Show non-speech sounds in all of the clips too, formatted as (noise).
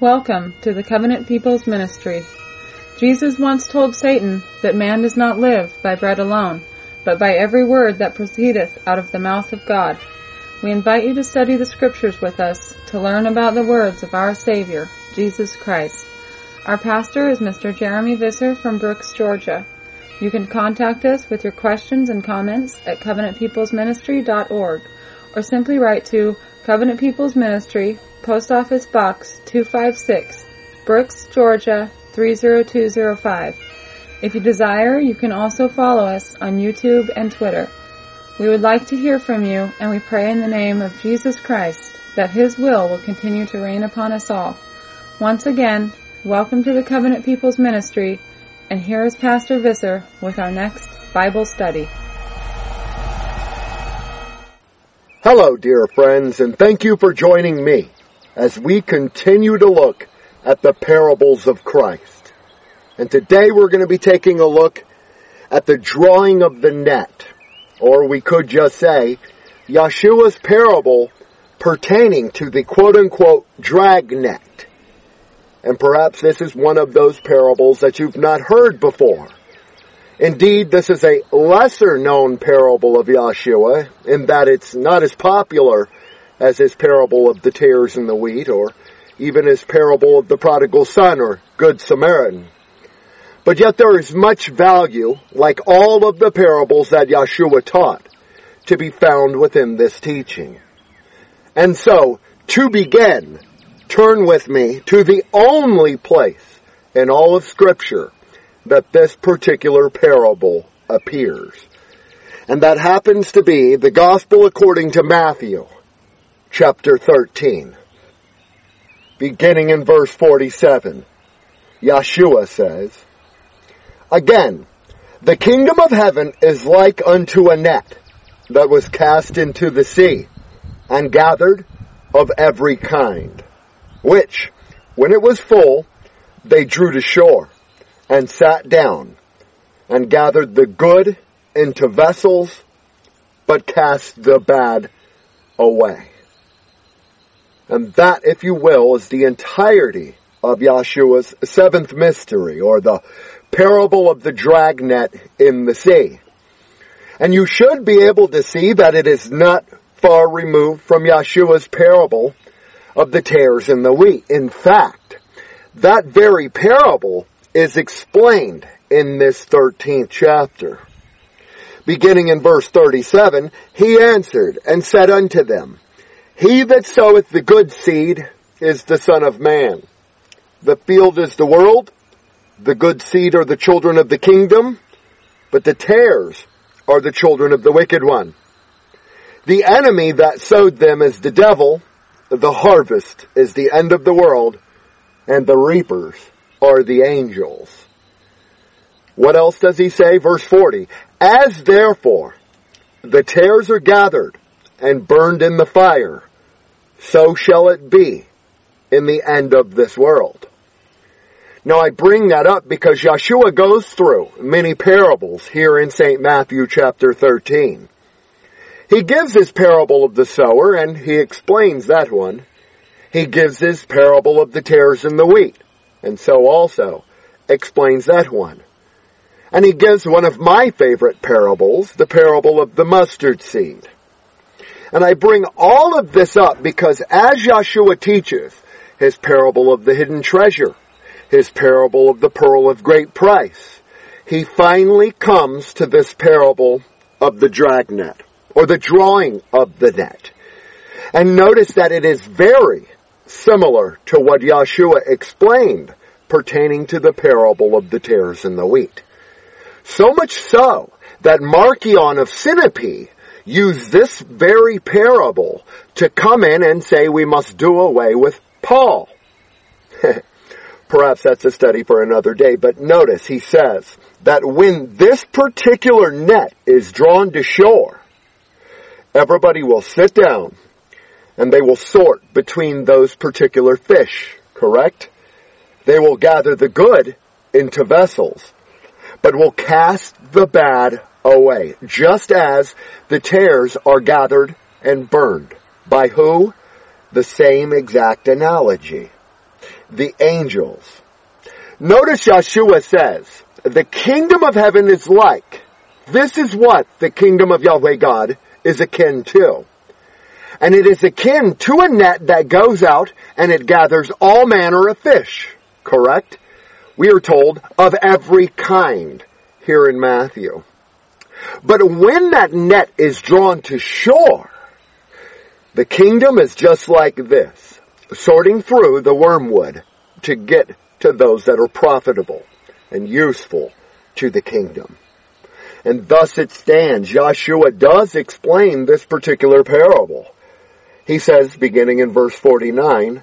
Welcome to the Covenant People's Ministry. Jesus once told Satan that man does not live by bread alone, but by every word that proceedeth out of the mouth of God. We invite you to study the scriptures with us to learn about the words of our Savior, Jesus Christ. Our pastor is Mr. Jeremy Visser from Brooks, Georgia. You can contact us with your questions and comments at covenantpeoplesministry.org or simply write to Covenant People's Ministry, Post Office Box 256, Brooks, Georgia 30205. If you desire, you can also follow us on YouTube and Twitter. We would like to hear from you, and we pray in the name of Jesus Christ that His will will continue to reign upon us all. Once again, welcome to the Covenant People's Ministry, and here is Pastor Visser with our next Bible study. Hello, dear friends, and thank you for joining me as we continue to look at the parables of Christ. And today we're going to be taking a look at the drawing of the net, or we could just say Yeshua's parable pertaining to the quote unquote dragnet. And perhaps this is one of those parables that you've not heard before. Indeed, this is a lesser known parable of Yeshua in that it's not as popular as his parable of the tares and the wheat or even his parable of the prodigal son or good Samaritan. But yet there is much value, like all of the parables that Yeshua taught, to be found within this teaching. And so, to begin, turn with me to the only place in all of scripture that this particular parable appears. And that happens to be the Gospel according to Matthew, chapter 13. Beginning in verse 47, Yeshua says, Again, the kingdom of heaven is like unto a net that was cast into the sea and gathered of every kind, which, when it was full, they drew to shore and sat down and gathered the good into vessels, but cast the bad away. And that, if you will, is the entirety of Yeshua's seventh mystery, or the parable of the dragnet in the sea. And you should be able to see that it is not far removed from Yeshua's parable of the tares and the wheat. In fact, that very parable is explained in this 13th chapter. Beginning in verse 37, he answered and said unto them, He that soweth the good seed is the Son of Man. The field is the world, the good seed are the children of the kingdom, but the tares are the children of the wicked one. The enemy that sowed them is the devil, the harvest is the end of the world, and the reapers are the angels. What else does he say? Verse 40. As therefore the tares are gathered and burned in the fire, so shall it be in the end of this world. Now I bring that up because Yeshua goes through many parables here in St. Matthew chapter 13. He gives his parable of the sower and he explains that one. He gives his parable of the tares and the wheat and so also explains that one. And he gives one of my favorite parables, the parable of the mustard seed. And I bring all of this up because as Yeshua teaches his parable of the hidden treasure, his parable of the pearl of great price, he finally comes to this parable of the dragnet, or the drawing of the net. And notice that it is very similar to what Yeshua explained pertaining to the parable of the tares and the wheat. So much so that Marcion of Sinope used this very parable to come in and say we must do away with Paul. (laughs) Perhaps that's a study for another day, but notice he says that when this particular net is drawn to shore, everybody will sit down and they will sort between those particular fish, correct? They will gather the good into vessels, but will cast the bad away, just as the tares are gathered and burned. By who? The same exact analogy. the angels. Notice Yeshua says, the kingdom of heaven is like. This is what the kingdom of Yahweh God is akin to. And it is akin to a net that goes out and it gathers all manner of fish. Correct? We are told of every kind here in Matthew. But when that net is drawn to shore, the kingdom is just like this, sorting through the wormwood to get to those that are profitable and useful to the kingdom. And thus it stands. Yeshua does explain this particular parable. He says, beginning in verse 49,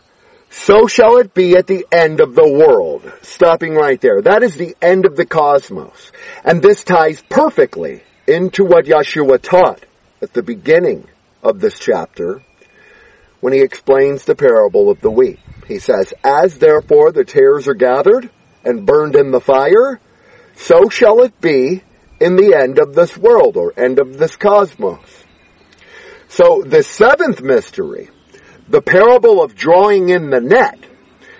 so shall it be at the end of the world. Stopping right there. That is the end of the cosmos. And this ties perfectly into what Yeshua taught at the beginning of this chapter when he explains the parable of the wheat. He says, As therefore the tares are gathered and burned in the fire, so shall it be in the end of this world or end of this cosmos. So the seventh mystery the parable of drawing in the net,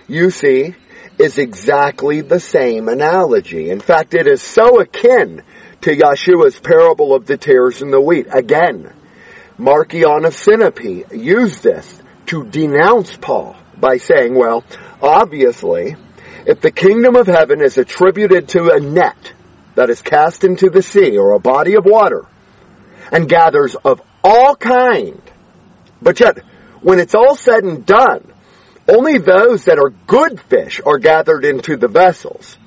you see, is exactly the same analogy. In fact, it is so akin to Yeshua's parable of the tares and the wheat. Again, Marcion of Sinope used this to denounce Paul by saying, well, obviously, if the kingdom of heaven is attributed to a net that is cast into the sea or a body of water and gathers of all kind, but yet when it's all said and done, only those that are good fish are gathered into the vessels.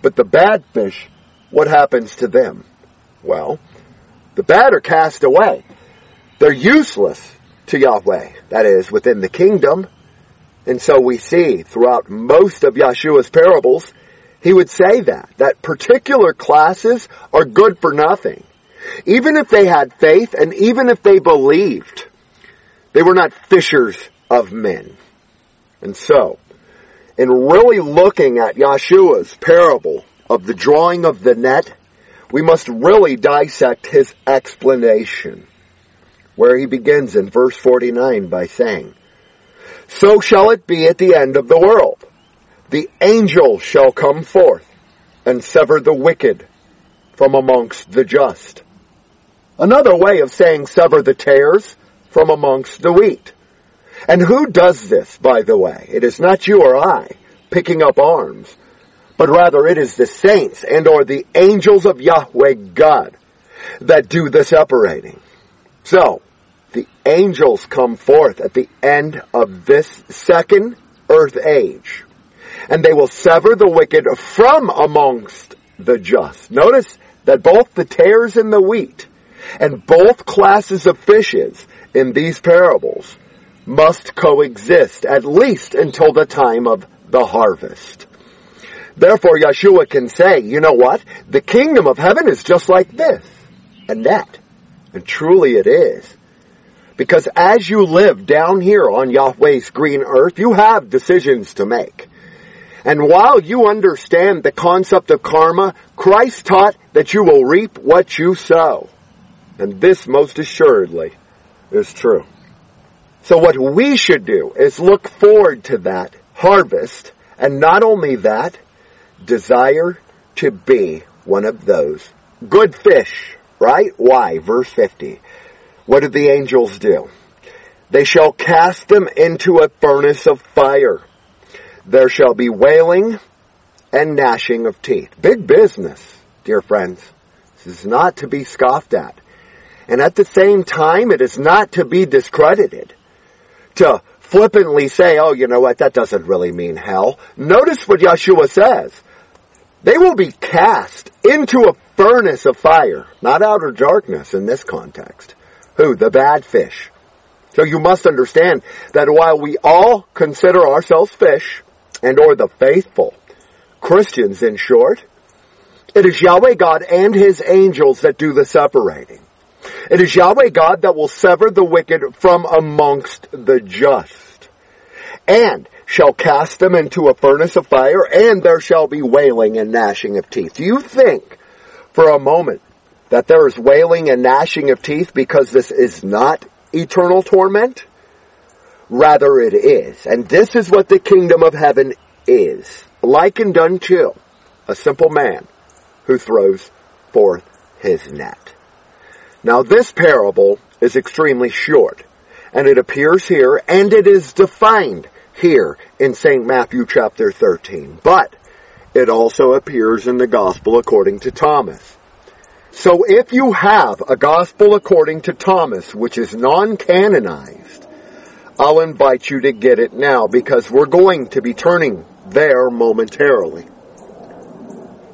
But the bad fish, what happens to them? Well, the bad are cast away. They're useless to Yahweh. That is, within the kingdom. And so we see throughout most of Yeshua's parables, he would say that, that particular classes are good for nothing. Even if they had faith and even if they believed, they were not fishers of men. And so, in really looking at Yeshua's parable of the drawing of the net, we must really dissect his explanation, where he begins in verse 49 by saying, So shall it be at the end of the world. The angel shall come forth and sever the wicked from amongst the just. Another way of saying sever the tares from amongst the wheat. And who does this, by the way? It is not you or I picking up arms, but rather it is the saints and or the angels of Yahweh God that do the separating. So, the angels come forth at the end of this second earth age, and they will sever the wicked from amongst the just. Notice that both the tares and the wheat, and both classes of fishes in these parables must coexist at least until the time of the harvest. Therefore, Yeshua can say, you know what? The kingdom of heaven is just like this and that. And truly it is. Because as you live down here on Yahweh's green earth, you have decisions to make. And while you understand the concept of karma, Christ taught that you will reap what you sow. And this most assuredly is true. So what we should do is look forward to that harvest, and not only that, desire to be one of those good fish, right? Why? Verse 50. What did the angels do? They shall cast them into a furnace of fire. There shall be wailing and gnashing of teeth. Big business, dear friends. This is not to be scoffed at. And at the same time, it is not to be discredited. To flippantly say, oh, you know what, that doesn't really mean hell. Notice what Yeshua says. They will be cast into a furnace of fire, not outer darkness in this context. Who? The bad fish. So you must understand that while we all consider ourselves fish, and or the faithful, Christians in short, it is Yahweh God and His angels that do the separating. It is Yahweh God that will sever the wicked from amongst the just, and shall cast them into a furnace of fire, and there shall be wailing and gnashing of teeth. Do you think for a moment that there is wailing and gnashing of teeth because this is not eternal torment? Rather it is. And this is what the kingdom of heaven is. Likened unto a simple man who throws forth his net. Now this parable is extremely short, and it appears here, and it is defined here in St. Matthew chapter 13. But it also appears in the gospel according to Thomas. So if you have a gospel according to Thomas, which is non-canonized, I'll invite you to get it now because we're going to be turning there momentarily.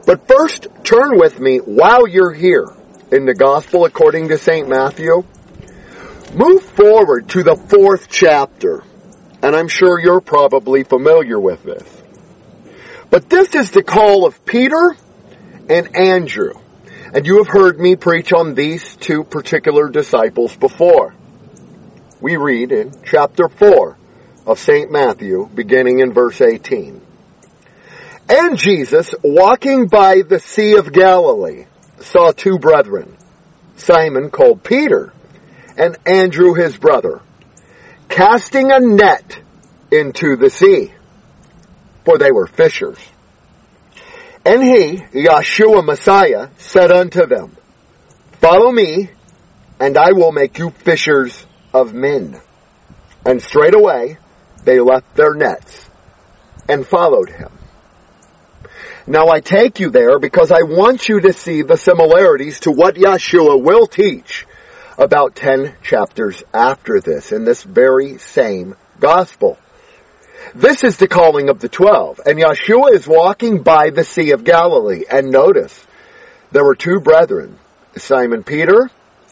But first, turn with me while you're here in the gospel according to St. Matthew. Move forward to the fourth chapter, and I'm sure you're probably familiar with this. But this is the call of Peter and Andrew. And you have heard me preach on these two particular disciples before. We read in chapter 4 of St. Matthew, beginning in verse 18. And Jesus, walking by the Sea of Galilee, saw two brethren, Simon called Peter, and Andrew his brother, casting a net into the sea for they were fishers. And he, Yeshua Messiah, said unto them, Follow me, and I will make you fishers of men. And straightway they left their nets and followed him. Now I take you there because I want you to see the similarities to what Yeshua will teach about 10 chapters after this in this very same gospel. This is the calling of the twelve. And Yeshua is walking by the Sea of Galilee. And notice, there were two brethren, Simon Peter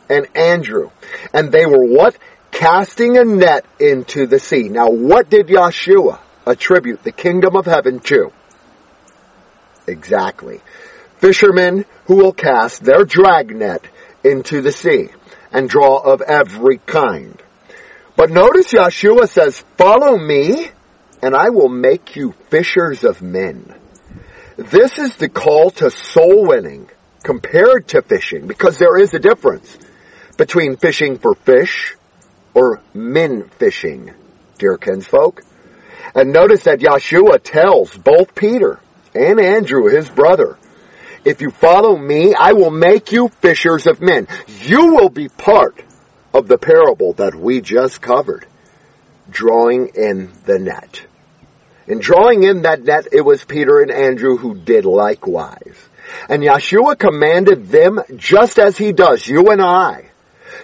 and Andrew. And they were what? Casting a net into the sea. Now what did Yeshua attribute the kingdom of heaven to? Exactly. Fishermen who will cast their dragnet into the sea and draw of every kind. But notice Yeshua says, follow me and I will make you fishers of men. This is the call to soul winning compared to fishing because there is a difference between fishing for fish or men fishing, dear kinsfolk. And notice that Yeshua tells both Peter and Andrew, his brother, if you follow me, I will make you fishers of men. You will be part of the parable that we just covered drawing in the net. In drawing in that net, it was Peter and Andrew who did likewise. And Yeshua commanded them, just as he does, you and I,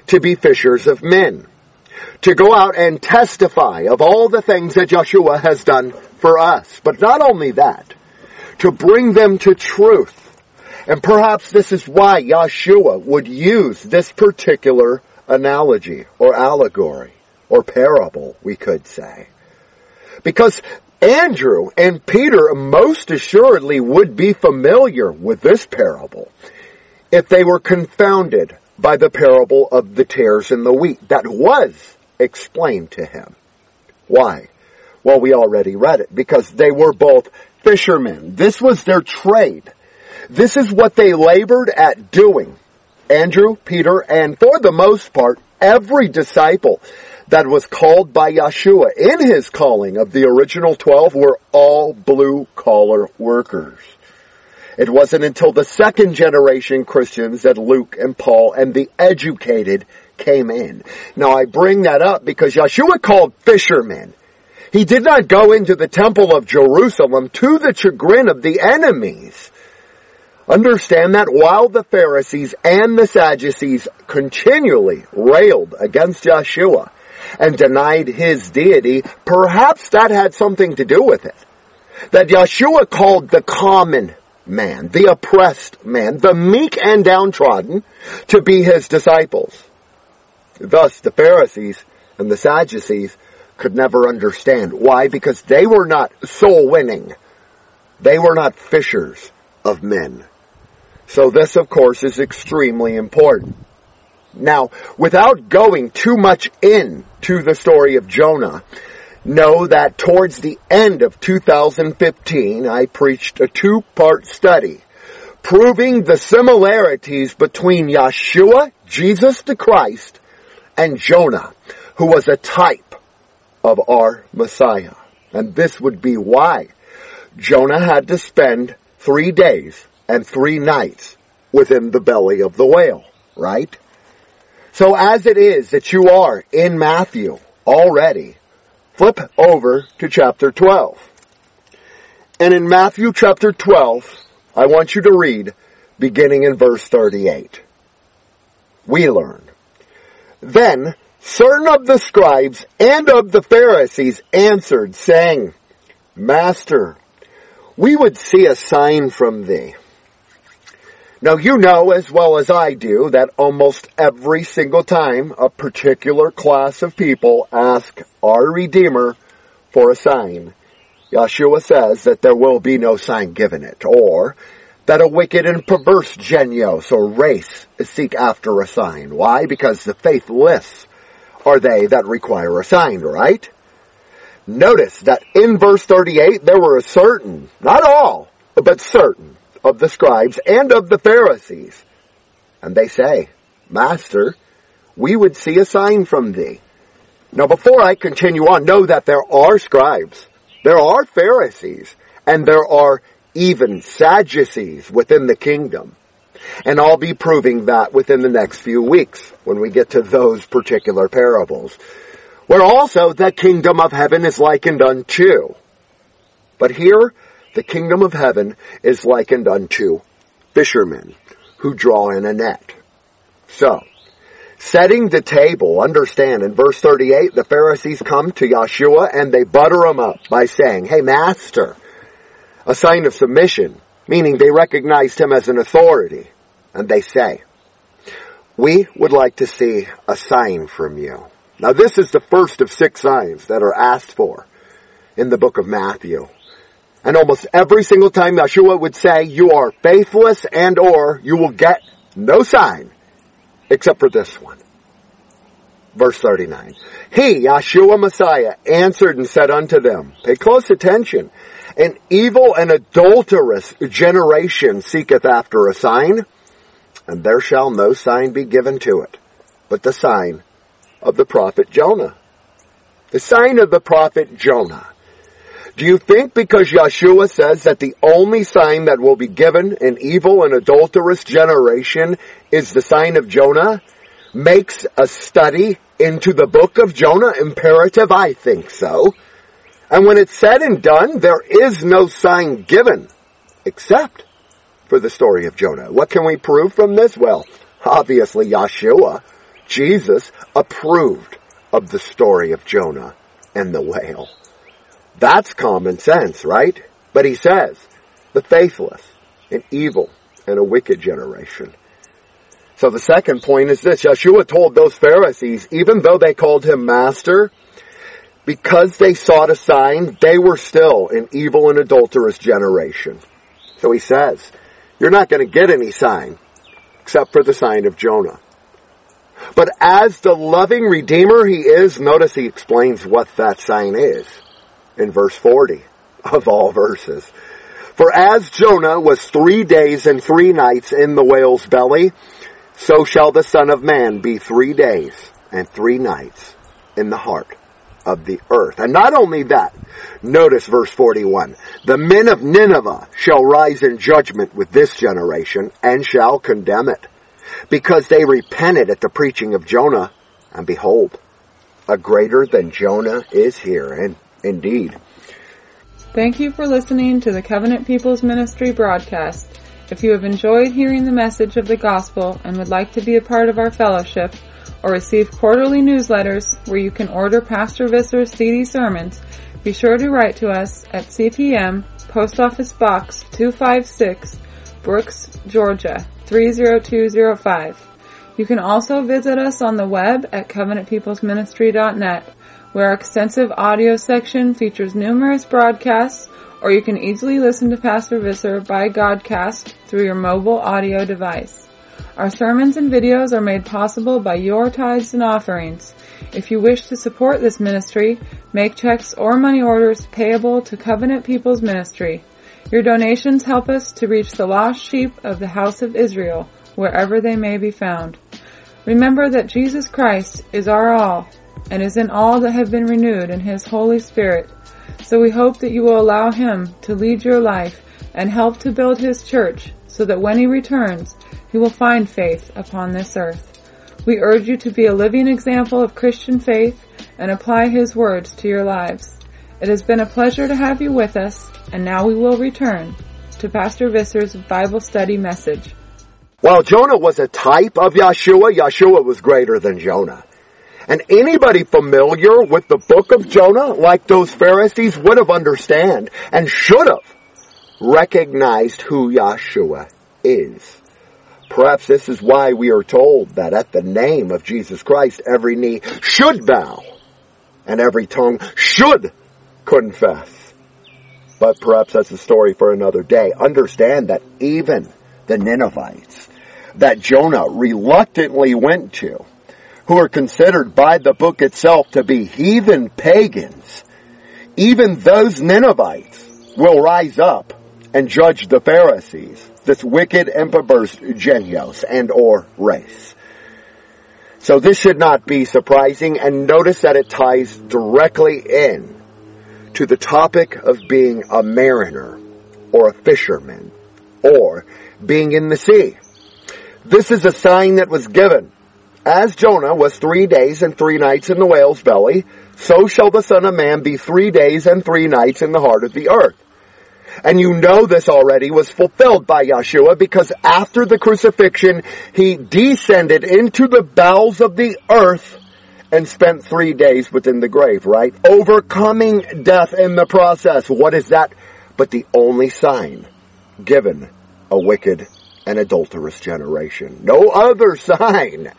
to be fishers of men. To go out and testify of all the things that Yeshua has done for us. But not only that, to bring them to truth. And perhaps this is why Yeshua would use this particular analogy or allegory or parable, we could say. Because Andrew and Peter most assuredly would be familiar with this parable if they were confounded by the parable of the tares and the wheat that was explained to him. Why? Well, we already read it because they were both fishermen. This was their trade. This is what they labored at doing. Andrew, Peter, and for the most part, every disciple that was called by Yeshua in his calling of the original 12 were all blue collar workers. It wasn't until the second generation Christians that Luke and Paul and the educated came in. Now I bring that up because Yeshua called fishermen. He did not go into the temple of Jerusalem to the chagrin of the enemies Understand that while the Pharisees and the Sadducees continually railed against Yeshua and denied his deity, perhaps that had something to do with it. That Yeshua called the common man, the oppressed man, the meek and downtrodden to be his disciples. Thus the Pharisees and the Sadducees could never understand. Why? Because they were not soul winning. They were not fishers of men. So this, of course, is extremely important. Now, without going too much into the story of Jonah, know that towards the end of 2015, I preached a two-part study proving the similarities between Yeshua, Jesus the Christ, and Jonah, who was a type of our Messiah. And this would be why Jonah had to spend three days and three nights within the belly of the whale, right? So as it is that you are in Matthew already, flip over to chapter 12. And in Matthew chapter 12, I want you to read beginning in verse 38. We learn. Then certain of the scribes and of the Pharisees answered, saying, Master, we would see a sign from thee. Now you know as well as I do that almost every single time a particular class of people ask our Redeemer for a sign, Yeshua says that there will be no sign given it, or that a wicked and perverse genos or race seek after a sign. Why? Because the faithless are they that require a sign, right? Notice that in verse 38 there were a certain, not all, but certain of the scribes and of the Pharisees. And they say, Master, we would see a sign from thee. Now before I continue on, know that there are scribes, there are Pharisees, and there are even Sadducees within the kingdom. And I'll be proving that within the next few weeks when we get to those particular parables. Where also the kingdom of heaven is likened unto. But here, the kingdom of heaven is likened unto fishermen who draw in a net. So, setting the table, understand in verse 38, the Pharisees come to Yeshua and they butter him up by saying, Hey master, a sign of submission, meaning they recognized him as an authority. And they say, we would like to see a sign from you. Now this is the first of six signs that are asked for in the book of Matthew. And almost every single time Yeshua would say, you are faithless and or you will get no sign except for this one. Verse 39. He, Yeshua Messiah, answered and said unto them, pay close attention. An evil and adulterous generation seeketh after a sign, and there shall no sign be given to it, but the sign of the prophet Jonah. The sign of the prophet Jonah. Do you think because Yeshua says that the only sign that will be given an evil and adulterous generation is the sign of Jonah makes a study into the book of Jonah imperative? I think so. And when it's said and done, there is no sign given except for the story of Jonah. What can we prove from this? Well, obviously Yeshua, Jesus, approved of the story of Jonah and the whale. That's common sense, right? But he says, the faithless, an evil, and a wicked generation. So the second point is this. Yeshua told those Pharisees, even though they called him master, because they sought a sign, they were still an evil and adulterous generation. So he says, you're not going to get any sign except for the sign of Jonah. But as the loving Redeemer he is, notice he explains what that sign is in verse 40 of all verses. For as Jonah was three days and three nights in the whale's belly, so shall the Son of Man be three days and three nights in the heart of the earth. And not only that, notice verse 41. The men of Nineveh shall rise in judgment with this generation and shall condemn it because they repented at the preaching of Jonah. And behold, a greater than Jonah is here. And indeed. Thank you for listening to the Covenant People's Ministry broadcast. If you have enjoyed hearing the message of the gospel and would like to be a part of our fellowship or receive quarterly newsletters where you can order Pastor Visser's CD sermons, be sure to write to us at CPM Post Office Box 256 Brooks, Georgia 30205. You can also visit us on the web at covenantpeoplesministry.net where our extensive audio section features numerous broadcasts, or you can easily listen to Pastor Visser by Godcast through your mobile audio device. Our sermons and videos are made possible by your tithes and offerings. If you wish to support this ministry, make checks or money orders payable to Covenant People's Ministry. Your donations help us to reach the lost sheep of the house of Israel, wherever they may be found. Remember that Jesus Christ is our all and is in all that have been renewed in His Holy Spirit. So we hope that you will allow Him to lead your life and help to build His church so that when He returns, He will find faith upon this earth. We urge you to be a living example of Christian faith and apply His words to your lives. It has been a pleasure to have you with us, and now we will return to Pastor Visser's Bible study message. While Jonah was a type of Yeshua, Yeshua was greater than Jonah. And anybody familiar with the book of Jonah, like those Pharisees, would have understand and should have recognized who Yeshua is. Perhaps this is why we are told that at the name of Jesus Christ, every knee should bow and every tongue should confess. But perhaps that's a story for another day. Understand that even the Ninevites that Jonah reluctantly went to, who are considered by the book itself to be heathen pagans, even those Ninevites will rise up and judge the Pharisees, this wicked and perverse genos and or race. So this should not be surprising and notice that it ties directly in to the topic of being a mariner or a fisherman or being in the sea. This is a sign that was given. As Jonah was three days and three nights in the whale's belly, so shall the Son of Man be three days and three nights in the heart of the earth. And you know this already was fulfilled by Yeshua because after the crucifixion, he descended into the bowels of the earth and spent three days within the grave, right? Overcoming death in the process. What is that? But the only sign given a wicked and adulterous generation. No other sign.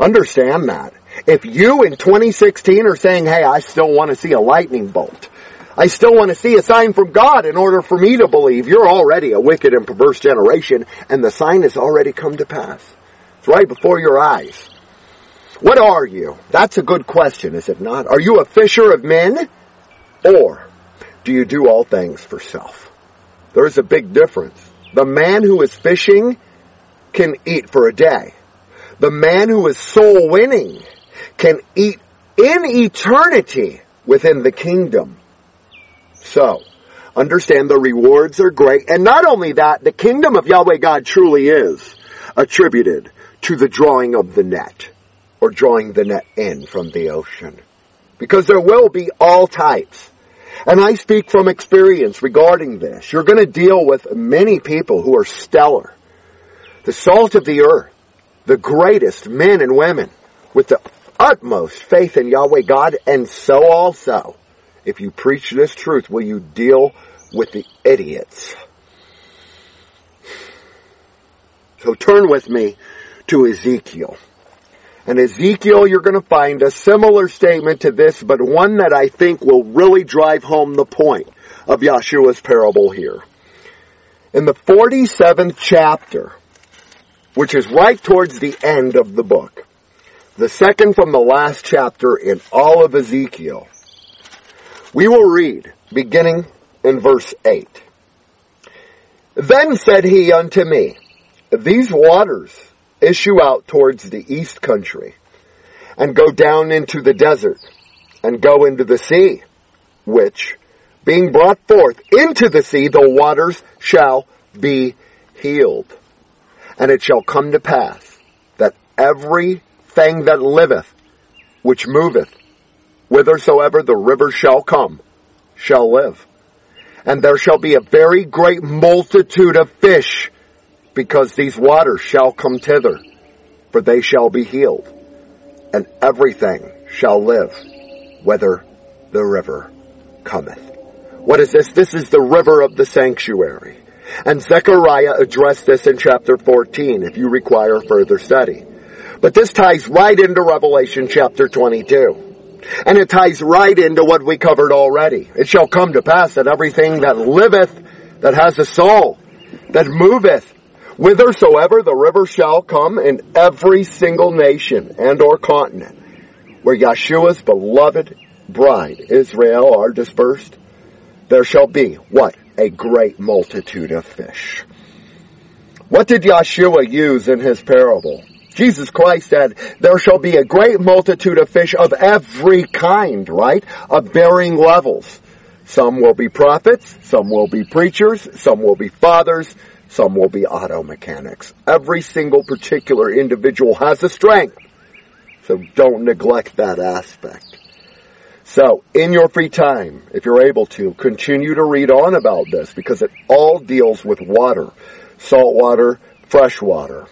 Understand that. If you in 2016 are saying, hey, I still want to see a lightning bolt, I still want to see a sign from God in order for me to believe you're already a wicked and perverse generation and the sign has already come to pass. It's right before your eyes. What are you? That's a good question, is it not? Are you a fisher of men? Or do you do all things for self? There's a big difference. The man who is fishing can eat for a day. The man who is soul winning can eat in eternity within the kingdom. So, understand the rewards are great. And not only that, the kingdom of Yahweh God truly is attributed to the drawing of the net or drawing the net in from the ocean. Because there will be all types. And I speak from experience regarding this. You're going to deal with many people who are stellar. The salt of the earth, the greatest men and women with the utmost faith in Yahweh God, and so also, if you preach this truth, will you deal with the idiots? So turn with me to Ezekiel. And Ezekiel, you're going to find a similar statement to this, but one that I think will really drive home the point of Yeshua's parable here. In the 47th chapter, which is right towards the end of the book, the second from the last chapter in all of Ezekiel, we will read, beginning in verse 8. Then said he unto me, These waters issue out towards the east country and go down into the desert and go into the sea, which, being brought forth into the sea, the waters shall be healed. And it shall come to pass that everything that liveth, which moveth, whithersoever the river shall come, shall live. And there shall be a very great multitude of fish, because these waters shall come thither, for they shall be healed, and everything shall live, whether the river cometh. What is this? This is the river of the sanctuary. And Zechariah addressed this in chapter 14 if you require further study. But this ties right into Revelation chapter 22. And it ties right into what we covered already. It shall come to pass that everything that liveth, that has a soul, that moveth, whithersoever the river shall come in every single nation and or continent where Yeshua's beloved bride, Israel, are dispersed, there shall be what? A great multitude of fish. What did Yeshua use in his parable? Jesus Christ said, there shall be a great multitude of fish of every kind, right? Of varying levels. Some will be prophets, some will be preachers, some will be fathers, some will be auto mechanics. Every single particular individual has a strength. So don't neglect that aspect. So, in your free time, if you're able to, continue to read on about this because it all deals with water. Salt water, fresh water.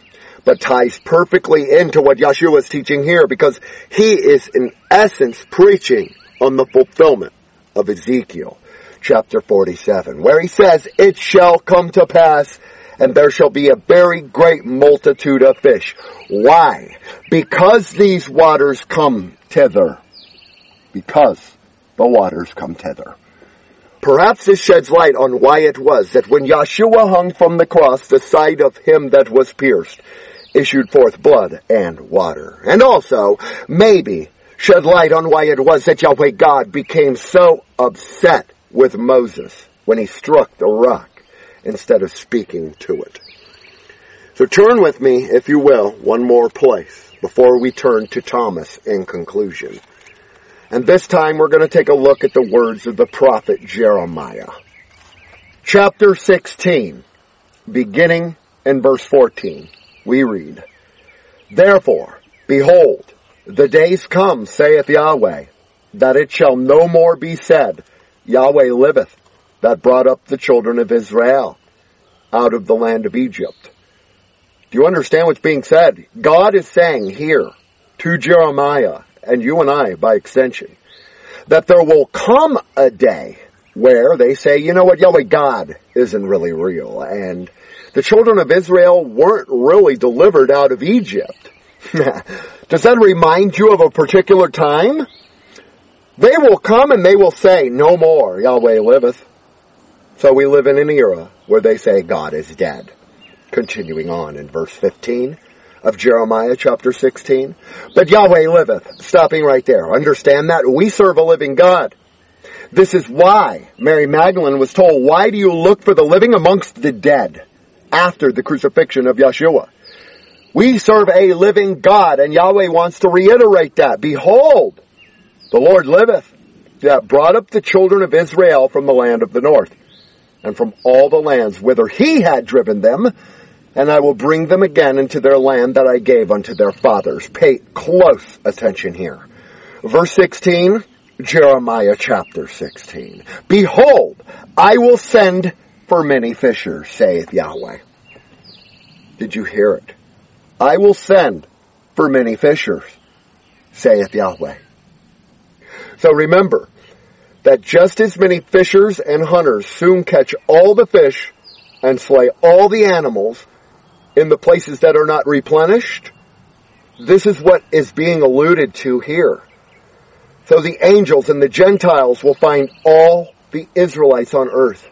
But ties perfectly into what Yeshua is teaching here because he is in essence preaching on the fulfillment of Ezekiel chapter 47, where he says, It shall come to pass, and there shall be a very great multitude of fish. Why? Because these waters come thither. Because the waters come thither. Perhaps this sheds light on why it was that when Yeshua hung from the cross, the side of him that was pierced issued forth blood and water. And also, maybe, shed light on why it was that Yahweh God became so upset with Moses when he struck the rock instead of speaking to it. So turn with me, if you will, one more place before we turn to Thomas in conclusion. And this time we're going to take a look at the words of the prophet Jeremiah. Chapter 16, beginning in verse 14, we read, Therefore, behold, the days come, saith Yahweh, that it shall no more be said, Yahweh liveth, that brought up the children of Israel out of the land of Egypt. Do you understand what's being said? God is saying here to Jeremiah and you and I by extension that there will come a day where they say, you know what, Yahweh God isn't really real and the children of Israel weren't really delivered out of Egypt. (laughs) Does that remind you of a particular time? They will come and they will say, no more, Yahweh liveth. So we live in an era where they say God is dead. Continuing on in verse 15 of Jeremiah chapter 16. But Yahweh liveth. Stopping right there. Understand that? We serve a living God. This is why Mary Magdalene was told, why do you look for the living amongst the dead after the crucifixion of Yeshua? We serve a living God and Yahweh wants to reiterate that. Behold, the Lord liveth, that brought up the children of Israel from the land of the north, and from all the lands whither he had driven them, and I will bring them again into their land that I gave unto their fathers. Pay close attention here. Verse 16, Jeremiah chapter 16. Behold, I will send for many fishers, saith Yahweh. Did you hear it? I will send for many fishers, saith Yahweh. So remember that just as many fishers and hunters soon catch all the fish and slay all the animals in the places that are not replenished, this is what is being alluded to here. So the angels and the Gentiles will find all the Israelites on earth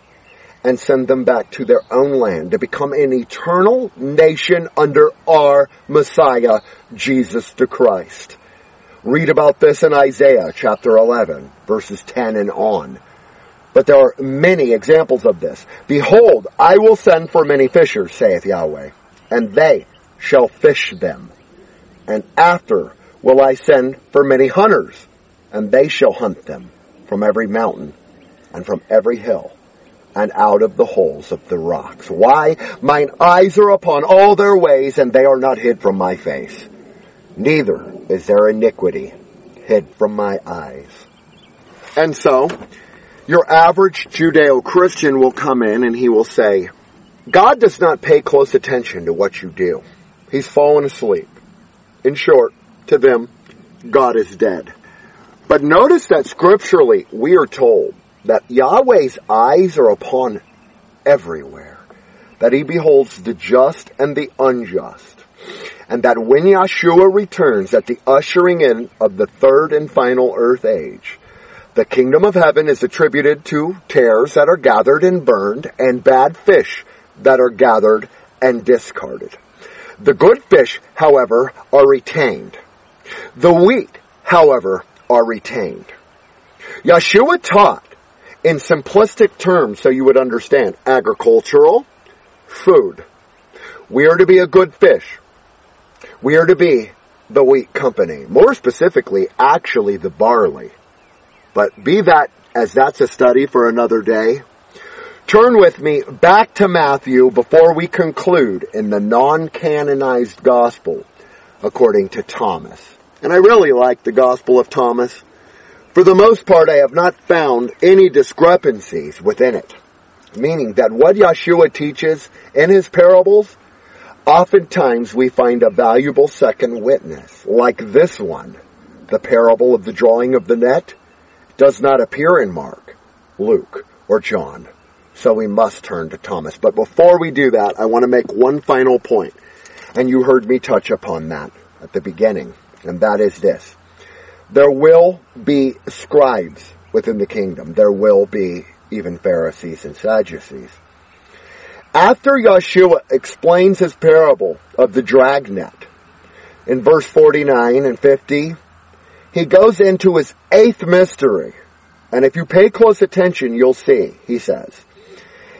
and send them back to their own land to become an eternal nation under our Messiah, Jesus the Christ. Read about this in Isaiah chapter 11, verses 10 and on. But there are many examples of this. Behold, I will send for many fishers, saith Yahweh, and they shall fish them. And after will I send for many hunters, and they shall hunt them from every mountain and from every hill and out of the holes of the rocks. Why? Mine eyes are upon all their ways, and they are not hid from my face neither is their iniquity hid from my eyes. And so, your average Judeo-Christian will come in and he will say, God does not pay close attention to what you do. He's fallen asleep. In short, to them, God is dead. But notice that scripturally, we are told that Yahweh's eyes are upon everywhere, that he beholds the just and the unjust and that when Yeshua returns at the ushering in of the third and final earth age, the kingdom of heaven is attributed to tares that are gathered and burned and bad fish that are gathered and discarded. The good fish, however, are retained. The wheat, however, are retained. Yeshua taught in simplistic terms so you would understand agricultural, food. We are to be a good fish We are to be the wheat company. More specifically, actually the barley. But be that as that's a study for another day. Turn with me back to Matthew before we conclude in the non-canonized gospel according to Thomas. And I really like the gospel of Thomas. For the most part, I have not found any discrepancies within it. Meaning that what Yeshua teaches in his parables, oftentimes we find a valuable second witness, like this one. The parable of the drawing of the net does not appear in Mark, Luke, or John. So we must turn to Thomas. But before we do that, I want to make one final point. And you heard me touch upon that at the beginning. And that is this. There will be scribes within the kingdom. There will be even Pharisees and Sadducees. After Yeshua explains his parable of the dragnet in verse 49 and 50, he goes into his eighth mystery. And if you pay close attention, you'll see, he says,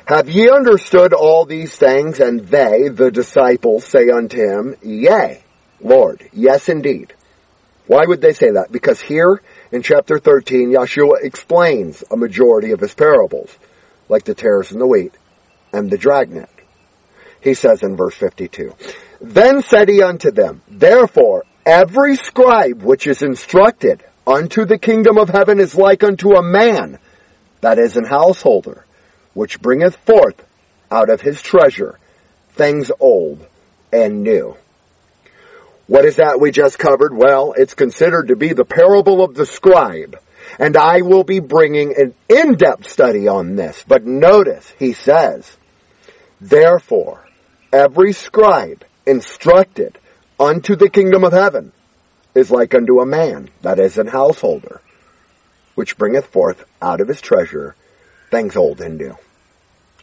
Have ye understood all these things? And they, the disciples, say unto him, Yea, Lord, yes indeed. Why would they say that? Because here in chapter 13, Yeshua explains a majority of his parables, like the tares and the wheat and the dragnet. He says in verse 52, Then said he unto them, Therefore every scribe which is instructed unto the kingdom of heaven is like unto a man that is an householder, which bringeth forth out of his treasure things old and new. What is that we just covered? Well, it's considered to be the parable of the scribe. And I will be bringing an in-depth study on this. But notice, he says, Therefore, every scribe instructed unto the kingdom of heaven is like unto a man that is an householder, which bringeth forth out of his treasure things old and new.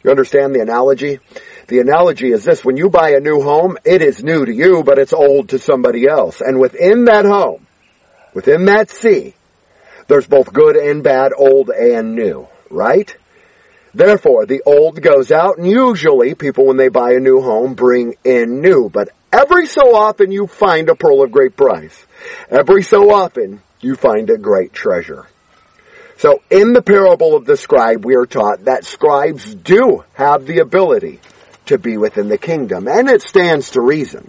You understand the analogy? The analogy is this, when you buy a new home, it is new to you, but it's old to somebody else. And within that home, within that sea, there's both good and bad, old and new, right? Therefore, the old goes out, and usually people, when they buy a new home, bring in new. But every so often you find a pearl of great price. Every so often you find a great treasure. So in the parable of the scribe, we are taught that scribes do have the ability to be within the kingdom, and it stands to reason.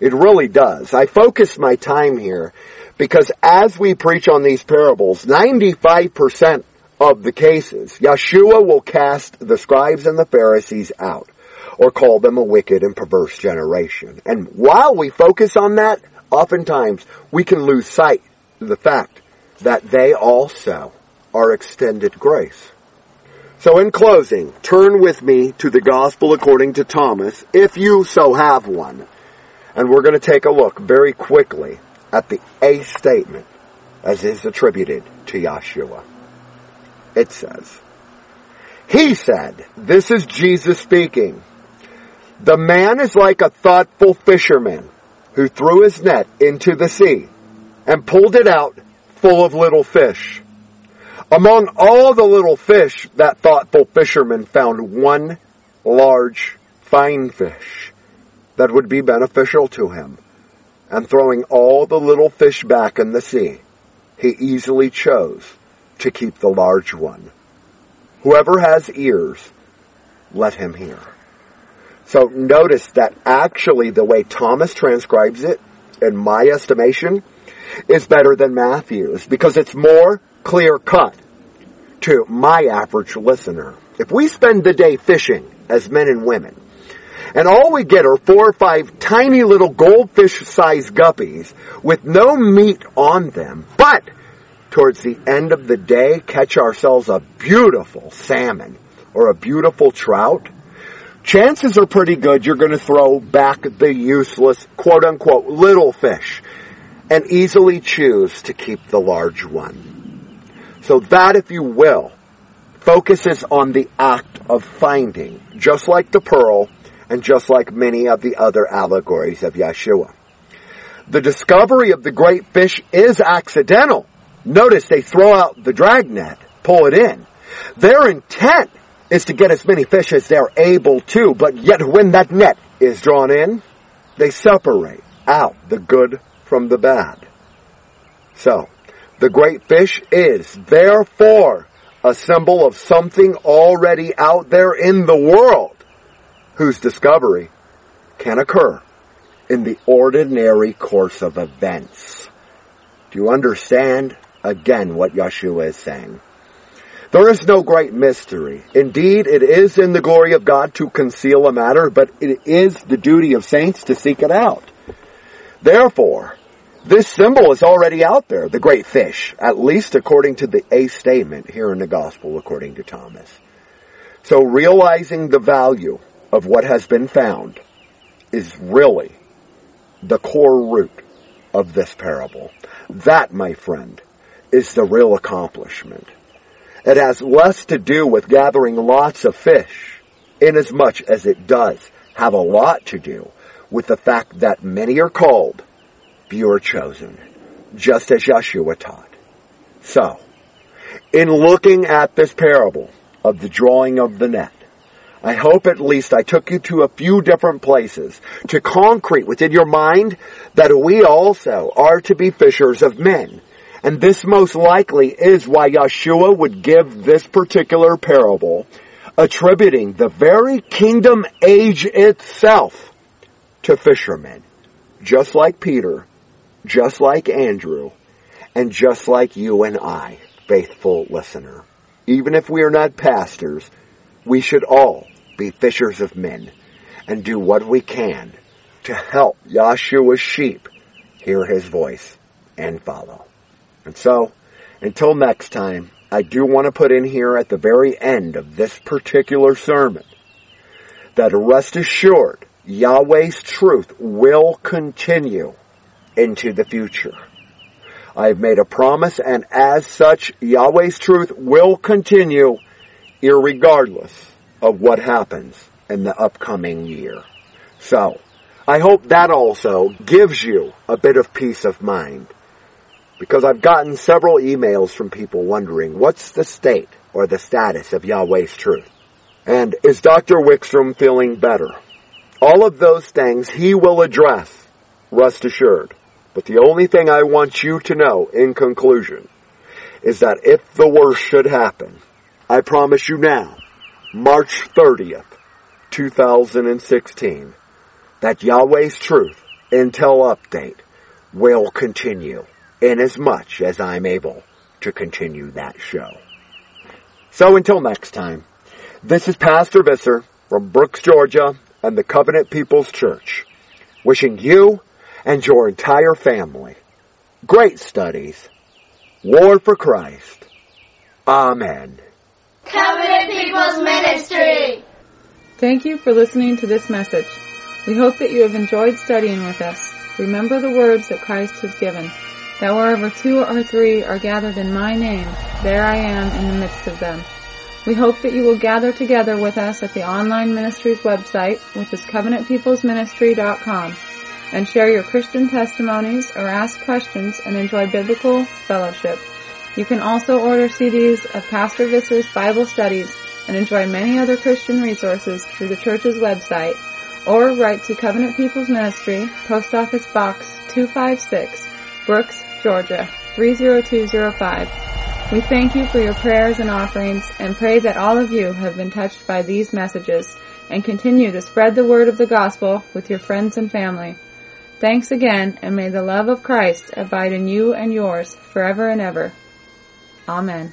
It really does. I focus my time here because as we preach on these parables, 95% of the cases, Yeshua will cast the scribes and the Pharisees out or call them a wicked and perverse generation. And while we focus on that, oftentimes we can lose sight of the fact that they also are extended grace. So in closing, turn with me to the Gospel according to Thomas, if you so have one. And we're going to take a look very quickly at the A statement as is attributed to Yeshua. It says, He said, this is Jesus speaking, the man is like a thoughtful fisherman who threw his net into the sea and pulled it out full of little fish. Among all the little fish, that thoughtful fisherman found one large, fine fish that would be beneficial to him. And throwing all the little fish back in the sea, he easily chose to keep the large one. Whoever has ears, let him hear. So notice that actually the way Thomas transcribes it, in my estimation, is better than Matthew's because it's more clear cut to my average listener. If we spend the day fishing as men and women, and all we get are four or five tiny little goldfish sized guppies with no meat on them, but towards the end of the day catch ourselves a beautiful salmon or a beautiful trout, chances are pretty good you're going to throw back the useless quote unquote little fish and easily choose to keep the large one. So that, if you will, focuses on the act of finding, just like the pearl and just like many of the other allegories of Yeshua. The discovery of the great fish is accidental. Notice they throw out the dragnet, pull it in. Their intent is to get as many fish as they're able to, but yet when that net is drawn in, they separate out the good from the bad. So, the great fish is therefore a symbol of something already out there in the world whose discovery can occur in the ordinary course of events. Do you understand again what Yeshua is saying? There is no great mystery. Indeed, it is in the glory of God to conceal a matter, but it is the duty of saints to seek it out. Therefore, this symbol is already out there, the great fish, at least according to the A statement here in the gospel according to Thomas. So realizing the value of what has been found is really the core root of this parable. That, my friend, is the real accomplishment. It has less to do with gathering lots of fish, inasmuch as it does have a lot to do with the fact that many are called, are chosen, just as Yeshua taught. So, in looking at this parable of the drawing of the net, I hope at least I took you to a few different places to concrete within your mind that we also are to be fishers of men. And this most likely is why Yeshua would give this particular parable, attributing the very kingdom age itself to fishermen. Just like Peter, just like Andrew, and just like you and I, faithful listener. Even if we are not pastors, we should all be fishers of men and do what we can to help Yahshua's sheep hear his voice and follow. And so, until next time, I do want to put in here at the very end of this particular sermon that rest assured Yahweh's truth will continue into the future. I have made a promise and as such Yahweh's truth will continue irregardless of what happens in the upcoming year. So, I hope that also gives you a bit of peace of mind. Because I've gotten several emails from people wondering what's the state or the status of Yahweh's truth? And is Dr. Wickstrom feeling better? All of those things he will address, rest assured. But the only thing I want you to know in conclusion is that if the worst should happen, I promise you now, March 30th, 2016, that Yahweh's Truth Intel Update will continue inasmuch as much as I'm able to continue that show. So until next time, this is Pastor Visser from Brooks, Georgia and the Covenant People's Church, wishing you and your entire family great studies. Lord for Christ. Amen. Covenant People's Ministry. Thank you for listening to this message. We hope that you have enjoyed studying with us. Remember the words that Christ has given, that wherever two or three are gathered in my name, there I am in the midst of them. We hope that you will gather together with us at the online ministry's website, which is covenantpeoplesministry.com, and share your Christian testimonies or ask questions and enjoy biblical fellowship. You can also order CDs of Pastor Visser's Bible studies and enjoy many other Christian resources through the church's website, or write to Covenant People's Ministry, Post Office Box 256, Brooks, Georgia 30205. We thank you for your prayers and offerings and pray that all of you have been touched by these messages and continue to spread the word of the gospel with your friends and family. Thanks again and may the love of Christ abide in you and yours forever and ever. Amen.